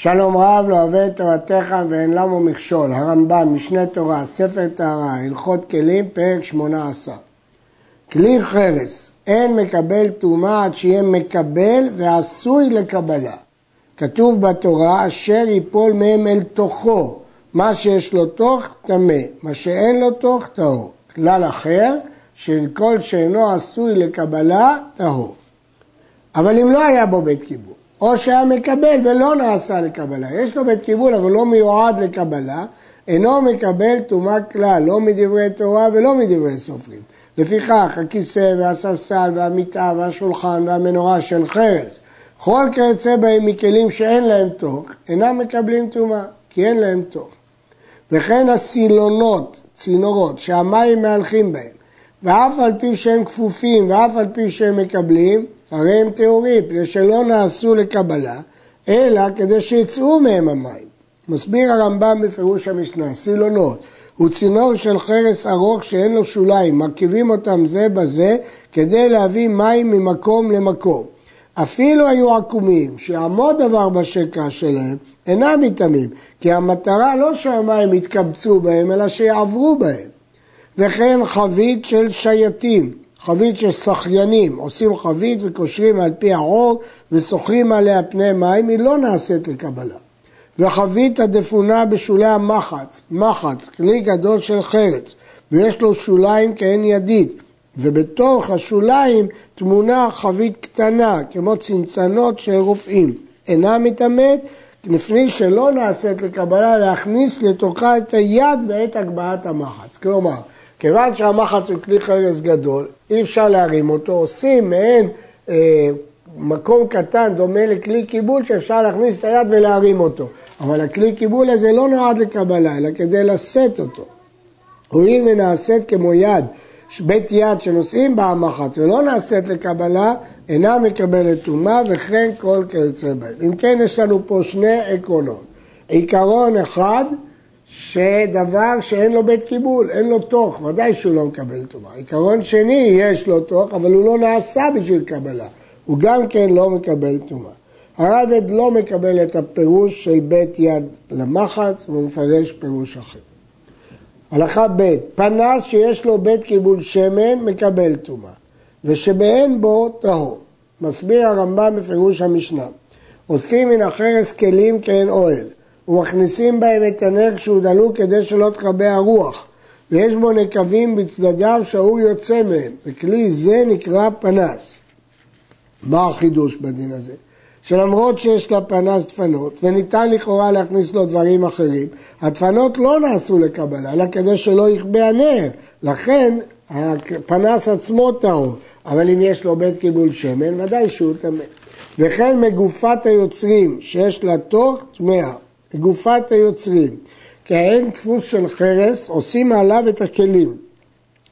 שלום רב לא אוהב את תורתך ואין למו מכשול, הרמב"ם, משנה תורה, ספר טהרה, הלכות כלים, פרק שמונה עשר. כלי חרס, אין מקבל טומאה עד שיהיה מקבל ועשוי לקבלה. כתוב בתורה, אשר ייפול מהם אל תוכו, מה שיש לו תוך, טמא, מה שאין לו תוך, טהור. כלל אחר, של כל שאינו עשוי לקבלה, טהור. אבל אם לא היה בו בית קיבול, או שהיה מקבל ולא נעשה לקבלה, יש לו בית קיבול אבל לא מיועד לקבלה, אינו מקבל טומאה כלל, לא מדברי תורה ולא מדברי סופרים. לפיכך הכיסא והספסל והמיטה והשולחן והמנורה של חרס, כל כיוצא בהם מכלים שאין להם תוך, אינם מקבלים טומאה, כי אין להם תוך. וכן הסילונות, צינורות, שהמים מהלכים בהם, ואף על פי שהם כפופים ואף על פי שהם מקבלים, הרי הם טהורים, כדי שלא נעשו לקבלה, אלא כדי שיצאו מהם המים. מסביר הרמב"ם בפירוש המשנה, סילונות הוא צינור של חרס ארוך שאין לו שוליים, מרכיבים אותם זה בזה כדי להביא מים ממקום למקום. אפילו היו עקומים, שיעמוד דבר בשקע שלהם, אינם מטמאים, כי המטרה לא שהמים יתקבצו בהם, אלא שיעברו בהם. וכן חבית של שייטים, חבית של שחיינים, עושים חבית וקושרים על פי העור וסוחרים עליה פני מים, היא לא נעשית לקבלה. וחבית הדפונה בשולי המחץ, מחץ, כלי גדול של חרץ, ויש לו שוליים כעין ידית, ובתוך השוליים תמונה חבית קטנה, כמו צנצנות של רופאים. אינה מתעמת, לפני שלא נעשית לקבלה, להכניס לתוכה את היד בעת הגבהת המחץ. כלומר, כיוון שהמחץ הוא כלי חרס גדול, אי אפשר להרים אותו, עושים מעין אה, מקום קטן דומה לכלי קיבול שאפשר להכניס את היד ולהרים אותו. אבל הכלי קיבול הזה לא נועד לקבלה, אלא כדי לשאת אותו. הואיל ונעשית כמו יד, בית יד שנושאים בה המחץ ולא נעשית לקבלה, אינה מקבלת טומאה וכן כל כיוצא בהם. אם כן, יש לנו פה שני עקרונות. עיקרון אחד, שדבר שאין לו בית קיבול, אין לו תוך, ודאי שהוא לא מקבל טומאה. עיקרון שני, יש לו תוך, אבל הוא לא נעשה בשביל קבלה. הוא גם כן לא מקבל טומאה. הרבד לא מקבל את הפירוש של בית יד למחץ, והוא מפרש פירוש אחר. הלכה ב' פנס שיש לו בית קיבול שמן מקבל טומאה, ושבאין בו טהור. מסביר הרמב"ם בפירוש המשנה. עושים מן החרס כלים כאין אוהל, ומכניסים בהם את הנר כשהוא דלוק כדי שלא תכבה הרוח, ויש בו נקבים בצדדיו שהאור יוצא מהם, וכלי זה נקרא פנס. מה החידוש בדין הזה? שלמרות שיש לפנס דפנות, וניתן לכאורה להכניס לו דברים אחרים, הדפנות לא נעשו לקבלה, אלא כדי שלא יכבה הנר. לכן הפנס עצמו טהור, אבל אם יש לו בית קיבול שמן, ודאי שהוא טמא. וכן מגופת היוצרים שיש לה תוך טמאה, גופת היוצרים, כהן דפוס של חרס, עושים עליו את הכלים,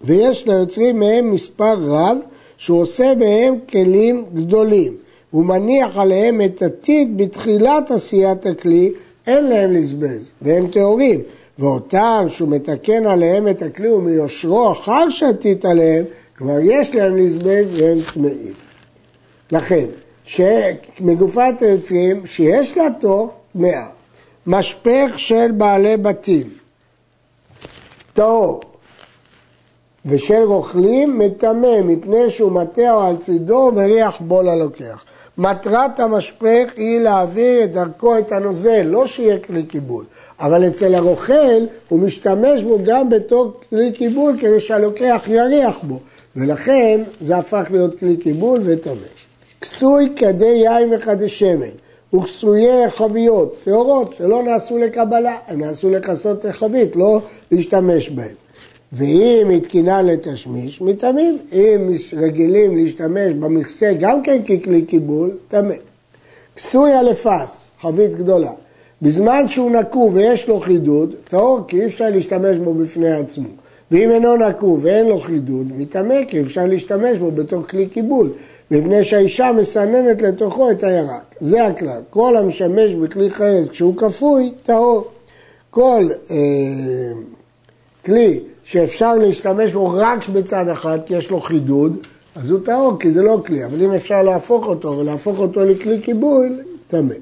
ויש ליוצרים מהם מספר רב, שהוא עושה מהם כלים גדולים. הוא מניח עליהם את הטיט בתחילת עשיית הכלי, אין להם לזבז, והם טהורים. ואותם שהוא מתקן עליהם את הכלי ומיושרו אחר שהטיט עליהם, כבר יש להם לזבז והם טמאים. לכן, שמגופת היוצרים, שיש לה תוך, טמאה. משפך של בעלי בתים, טהור, ושל רוכלים מטמא, מפני שהוא מטה על צידו ומריח בול הלוקח. מטרת המשפך היא להעביר את דרכו את הנוזל, לא שיהיה כלי קיבול, אבל אצל הרוכל הוא משתמש בו גם בתור כלי קיבול כדי שהלוקח יריח בו, ולכן זה הפך להיות כלי קיבול וטמא. כסוי כדי יין וכדי שמן, וכסויי חביות, טהורות, שלא נעשו לקבלה, הם נעשו לכסות חבית, לא להשתמש בהם. ואם התקינה לתשמיש, מטמאים. אם רגילים להשתמש במכסה גם כן ככלי קיבול, טמא. כסוי אלפס, חבית גדולה. בזמן שהוא נקוב ויש לו חידוד, טהור, כי אי אפשר להשתמש בו בפני עצמו. ואם אינו נקוב ואין לו חידוד, מטמא, כי אפשר להשתמש בו בתור כלי קיבול. מפני שהאישה מסננת לתוכו את הירק. זה הכלל. כל המשמש בכלי חרס כשהוא כפוי, טהור. כל אה, כלי שאפשר להשתמש בו רק בצד אחד, כי יש לו חידוד, אז הוא טהור, כי זה לא כלי. אבל אם אפשר להפוך אותו ולהפוך אותו לכלי קיבול, טמא.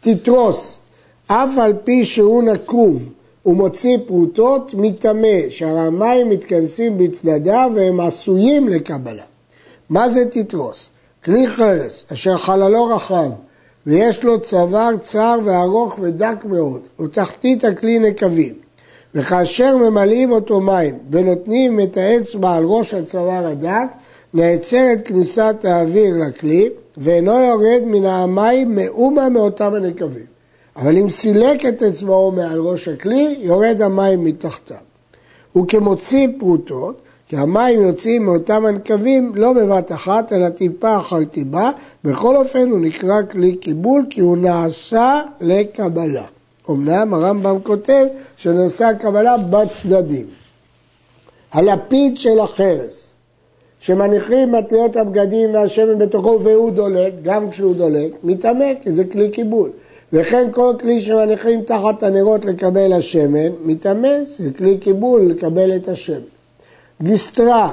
תתרוס, אף על פי שהוא נקוב ומוציא פרוטות, מטמא, שהמים מתכנסים בצדדיו והם עשויים לקבלה. מה זה תתרוס? כלי חרס, אשר חללו רחב, ויש לו צוואר צר וארוך ודק מאוד, ותחתית הכלי נקבים. וכאשר ממלאים אותו מים ונותנים את האצבע על ראש הצוואר הדק, נעצרת כניסת האוויר לכלי, ואינו יורד מן המים מאומה מאותם הנקבים. אבל אם סילק את אצבעו מעל ראש הכלי, יורד המים מתחתיו. הוא כמוציא פרוטות, כי המים יוצאים מאותם הנקבים לא בבת אחת, אלא טיפה אחר טיפה. בכל אופן הוא נקרא כלי קיבול, כי הוא נעשה לקבלה. אמנם הרמב"ם כותב שנעשה קבלה בצדדים. הלפיד של החרס, שמניחים מטריות הבגדים והשמן בתוכו והוא דולק, גם כשהוא דולק, מתעמק, כי זה כלי קיבול. וכן כל כלי שמניחים תחת הנרות לקבל השמן, מתאמץ, זה כלי קיבול לקבל את השמן. גיסטרה,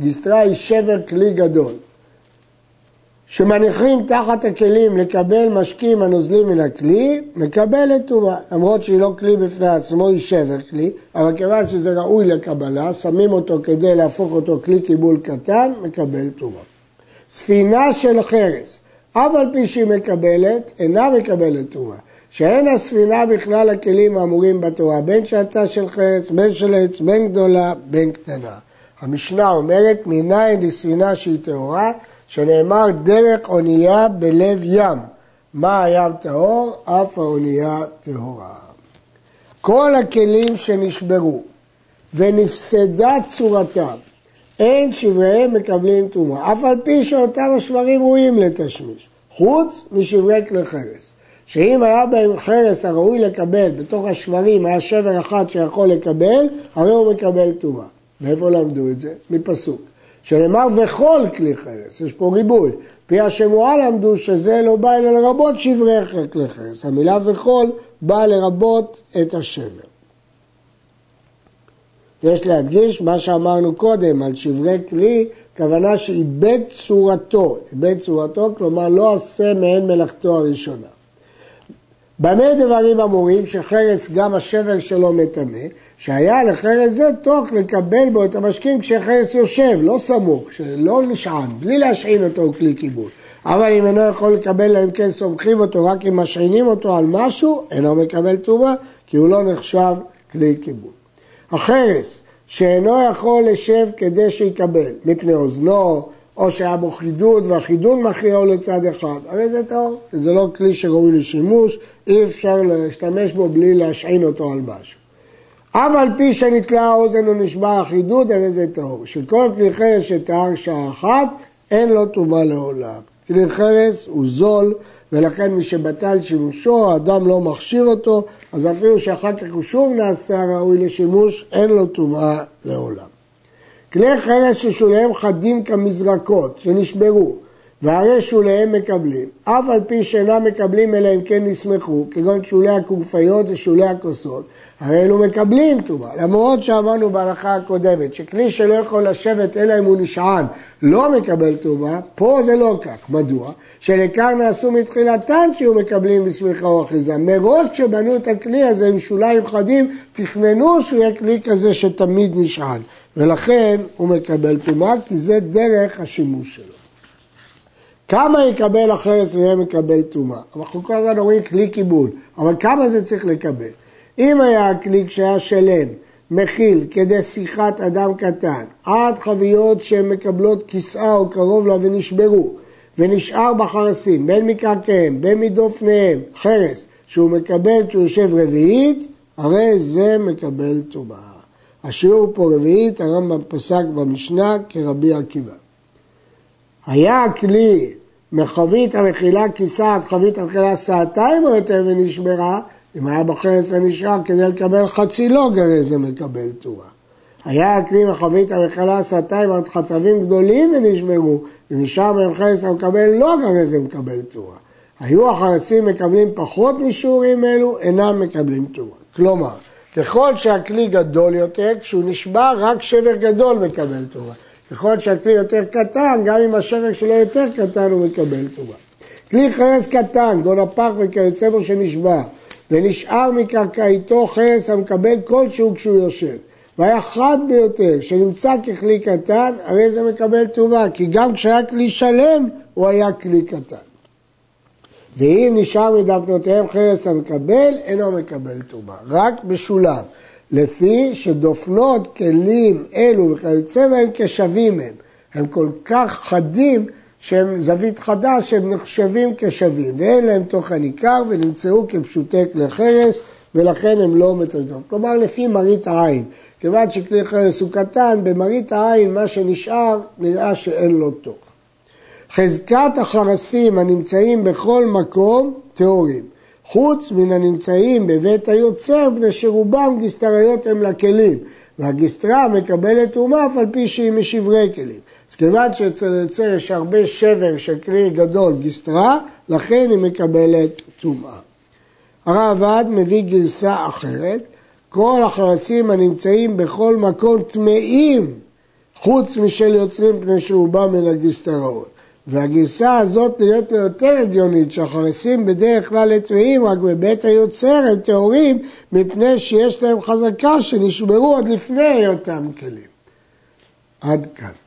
גיסטרה היא שבר כלי גדול. שמניחים תחת הכלים לקבל משקים הנוזלים מן הכלי, מקבלת טומאה. למרות שהיא לא כלי בפני עצמו, היא שבר כלי, אבל כיוון שזה ראוי לקבלה, שמים אותו כדי להפוך אותו כלי קיבול קטן, מקבל טומאה. ספינה של חרס, אף על פי שהיא מקבלת, אינה מקבלת טומאה. שאין הספינה בכלל הכלים האמורים בתורה, בין שעתה של חרץ, בין של עץ, בין גדולה, בין קטנה. המשנה אומרת, מניין לספינה שהיא טהורה, שנאמר דרך אונייה בלב ים. מה הים טהור? אף האונייה טהורה. כל הכלים שנשברו ונפסדה צורתם, אין שבריהם מקבלים תרומה, אף על פי שאותם השברים ראויים לתשמיש, חוץ משברי כלי חרס. שאם היה בהם חרס הראוי לקבל, בתוך השברים היה שבר אחד שיכול לקבל, הרי הוא מקבל טומאה. מאיפה למדו את זה? מפסוק. שנאמר וכל כלי חרס, יש פה ריבוי. פי השמועה למדו שזה לא בא אלא לרבות שברי כלי חרס. המילה וכל באה לרבות את השבר. יש להדגיש מה שאמרנו קודם על שברי כלי, כוונה שאיבד צורתו, איבד צורתו, כלומר לא עשה מעין מלאכתו הראשונה. במה דברים אמורים שחרץ גם השבר שלו מטמא, שהיה לחרץ זה תוך לקבל בו את המשקים כשחרץ יושב, לא סמוך, שלא נשען, בלי להשעין אותו כלי קיבול. אבל אם אינו יכול לקבל, אם כן סומכים אותו, רק אם משעינים אותו על משהו, אינו מקבל תרומה, כי הוא לא נחשב כלי קיבול. החרס שאינו יכול לשב כדי שיקבל, מפני אוזנו, או שהיה בו חידוד והחידוד מכריעו לצד אחד, הרי זה טהור, זה לא כלי שראוי לשימוש, אי אפשר להשתמש בו בלי להשעין אותו על משהו. אף על פי שנתלה האוזן ונשבע החידוד, הרי זה טהור. שכל כלי חרס שטהר שעה אחת, אין לו טומאה לעולם. כלי חרס הוא זול, ולכן מי שבטל שימושו, האדם לא מכשיר אותו, אז אפילו שאחר כך הוא שוב נעשה ראוי לשימוש, אין לו טומאה לעולם. כלי חרס ששוליהם חדים כמזרקות, שנשברו, והרי שוליהם מקבלים, אף על פי שאינם מקבלים אלא אם כן נסמכו, כגון שולי הקורפיות ושולי הכוסות, הרי אלו מקבלים טומאה. למרות שאמרנו בהלכה הקודמת, שכלי שלא יכול לשבת אלא אם הוא נשען, לא מקבל טומאה, פה זה לא כך. מדוע? שלעיקר נעשו מתחילתן שיהיו מקבלים בסמיכה או אחיזה. מראש כשבנו את הכלי הזה עם שוליים חדים, תכננו שהוא יהיה כלי כזה שתמיד נשען. ולכן הוא מקבל טומאה, כי זה דרך השימוש שלו. כמה יקבל החרס ויהיה מקבל טומאה? אנחנו כל הזמן אומרים כלי קיבול, אבל כמה זה צריך לקבל? אם היה הכלי כשהיה שלם, מכיל כדי שיחת אדם קטן, עד חביות שהן מקבלות כיסאה או קרוב לה ונשברו, ונשאר בחרסים, בין מקרקעיהם, בין מדופניהם, חרס, שהוא מקבל כשהוא יושב רביעית, הרי זה מקבל טומאה. השיעור פה רביעית, הרמב"ם פסק במשנה כרבי עקיבא. היה הכלי מחבית המכילה כיסה עד חבית המכילה סעתיים או יותר ונשברה, אם היה בחרס הנשאר כדי לקבל חצי לא גרז זה מקבל תורה. היה הכלי מחבית המכילה סעתיים עד חצבים גדולים ונשברו, אם נשאר מהם חרס המקבל לא גרז זה מקבל תורה. היו החרסים מקבלים פחות משיעורים אלו, אינם מקבלים תורה. כלומר, ככל שהכלי גדול יותר, כשהוא נשבר, רק שבר גדול מקבל תורה. ככל שהכלי יותר קטן, גם אם השבר שלו יותר קטן הוא מקבל תורה. כלי חרס קטן, גון הפח וכיוצא בו שנשבע, ונשאר מקרקעיתו חרס המקבל כלשהו כשהוא יושב. והיה חד ביותר, שנמצא ככלי קטן, הרי זה מקבל טומאה, כי גם כשהיה כלי שלם, הוא היה כלי קטן. ואם נשאר מדפנותיהם חרס המקבל, אינו מקבל טומאה, רק בשולב. לפי שדופנות כלים אלו וכיוצא בהם כשווים הם. הם כל כך חדים שהם זווית חדה שהם נחשבים כשווים ואין להם תוכן עיקר ונמצאו כפשוטי כלי חרס ולכן הם לא מטרידות. כלומר לפי מראית העין, כיוון שכלי חרס הוא קטן, במראית העין מה שנשאר נראה שאין לו תוך. חזקת החרסים הנמצאים בכל מקום טהורים. חוץ מן הנמצאים בבית היוצר, בני שרובם גיסטריות הם לכלים, והגיסטרה מקבלת טומאה אף על פי שהיא משברי כלים. אז כיוון שאצל היוצר יש הרבה שבר של כלי גדול, גיסטרה, לכן היא מקבלת טומאה. הרעב"ד מביא גרסה אחרת, כל החרסים הנמצאים בכל מקום טמאים, חוץ משל יוצרים פני שרובם מן הגיסטראות. והגרסה הזאת נראית לו יותר הגיונית, שהחרסים בדרך כלל לטמאים, רק בבית היוצר הם טהורים, מפני שיש להם חזקה שנשמרו עוד לפני היותם כלים. עד כאן.